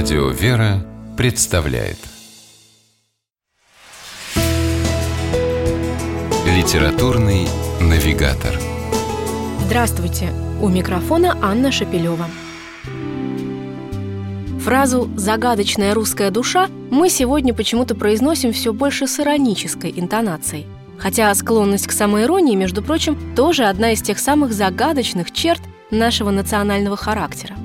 Радио «Вера» представляет Литературный навигатор Здравствуйте! У микрофона Анна Шапилева. Фразу «загадочная русская душа» мы сегодня почему-то произносим все больше с иронической интонацией. Хотя склонность к самоиронии, между прочим, тоже одна из тех самых загадочных черт нашего национального характера.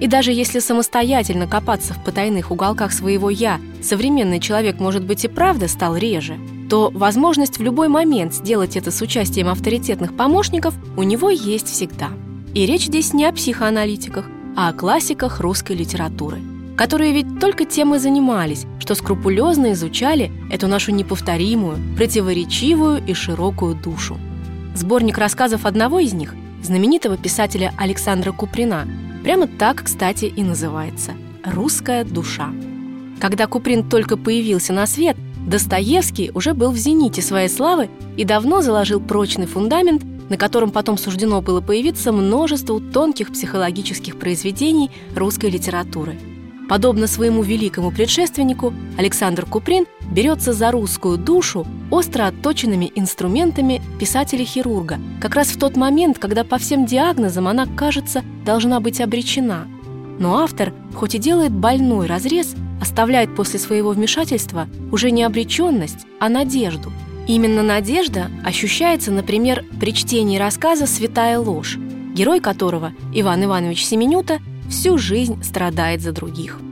И даже если самостоятельно копаться в потайных уголках своего «я», современный человек, может быть, и правда стал реже, то возможность в любой момент сделать это с участием авторитетных помощников у него есть всегда. И речь здесь не о психоаналитиках, а о классиках русской литературы, которые ведь только тем и занимались, что скрупулезно изучали эту нашу неповторимую, противоречивую и широкую душу. Сборник рассказов одного из них, знаменитого писателя Александра Куприна, Прямо так, кстати, и называется «Русская душа». Когда Куприн только появился на свет, Достоевский уже был в зените своей славы и давно заложил прочный фундамент, на котором потом суждено было появиться множество тонких психологических произведений русской литературы. Подобно своему великому предшественнику, Александр Куприн берется за русскую душу остро отточенными инструментами писателя-хирурга, как раз в тот момент, когда по всем диагнозам она, кажется, должна быть обречена. Но автор, хоть и делает больной разрез, оставляет после своего вмешательства уже не обреченность, а надежду. Именно надежда ощущается, например, при чтении рассказа «Святая ложь», герой которого, Иван Иванович Семенюта, всю жизнь страдает за других –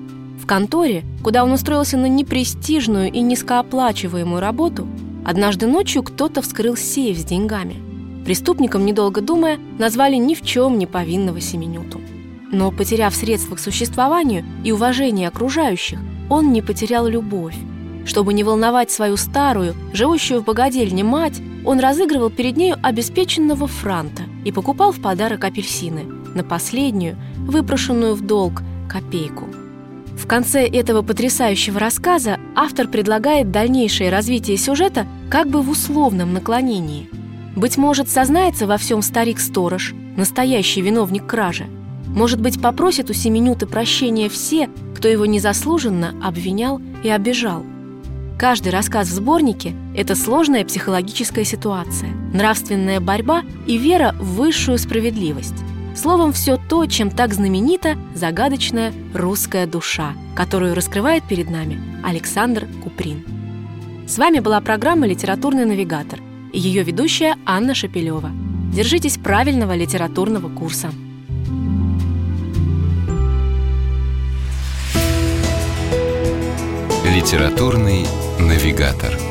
конторе, куда он устроился на непрестижную и низкооплачиваемую работу, однажды ночью кто-то вскрыл сейф с деньгами. Преступникам, недолго думая, назвали ни в чем не повинного Семенюту. Но, потеряв средства к существованию и уважение окружающих, он не потерял любовь. Чтобы не волновать свою старую, живущую в богадельне мать, он разыгрывал перед нею обеспеченного франта и покупал в подарок апельсины на последнюю, выпрошенную в долг, копейку – в конце этого потрясающего рассказа автор предлагает дальнейшее развитие сюжета как бы в условном наклонении. Быть может, сознается во всем старик-сторож, настоящий виновник кражи. Может быть, попросит у Семенюты прощения все, кто его незаслуженно обвинял и обижал. Каждый рассказ в сборнике – это сложная психологическая ситуация, нравственная борьба и вера в высшую справедливость. Словом, все то, чем так знаменита загадочная русская душа, которую раскрывает перед нами Александр Куприн. С вами была программа «Литературный навигатор» и ее ведущая Анна Шапилева. Держитесь правильного литературного курса. «Литературный навигатор»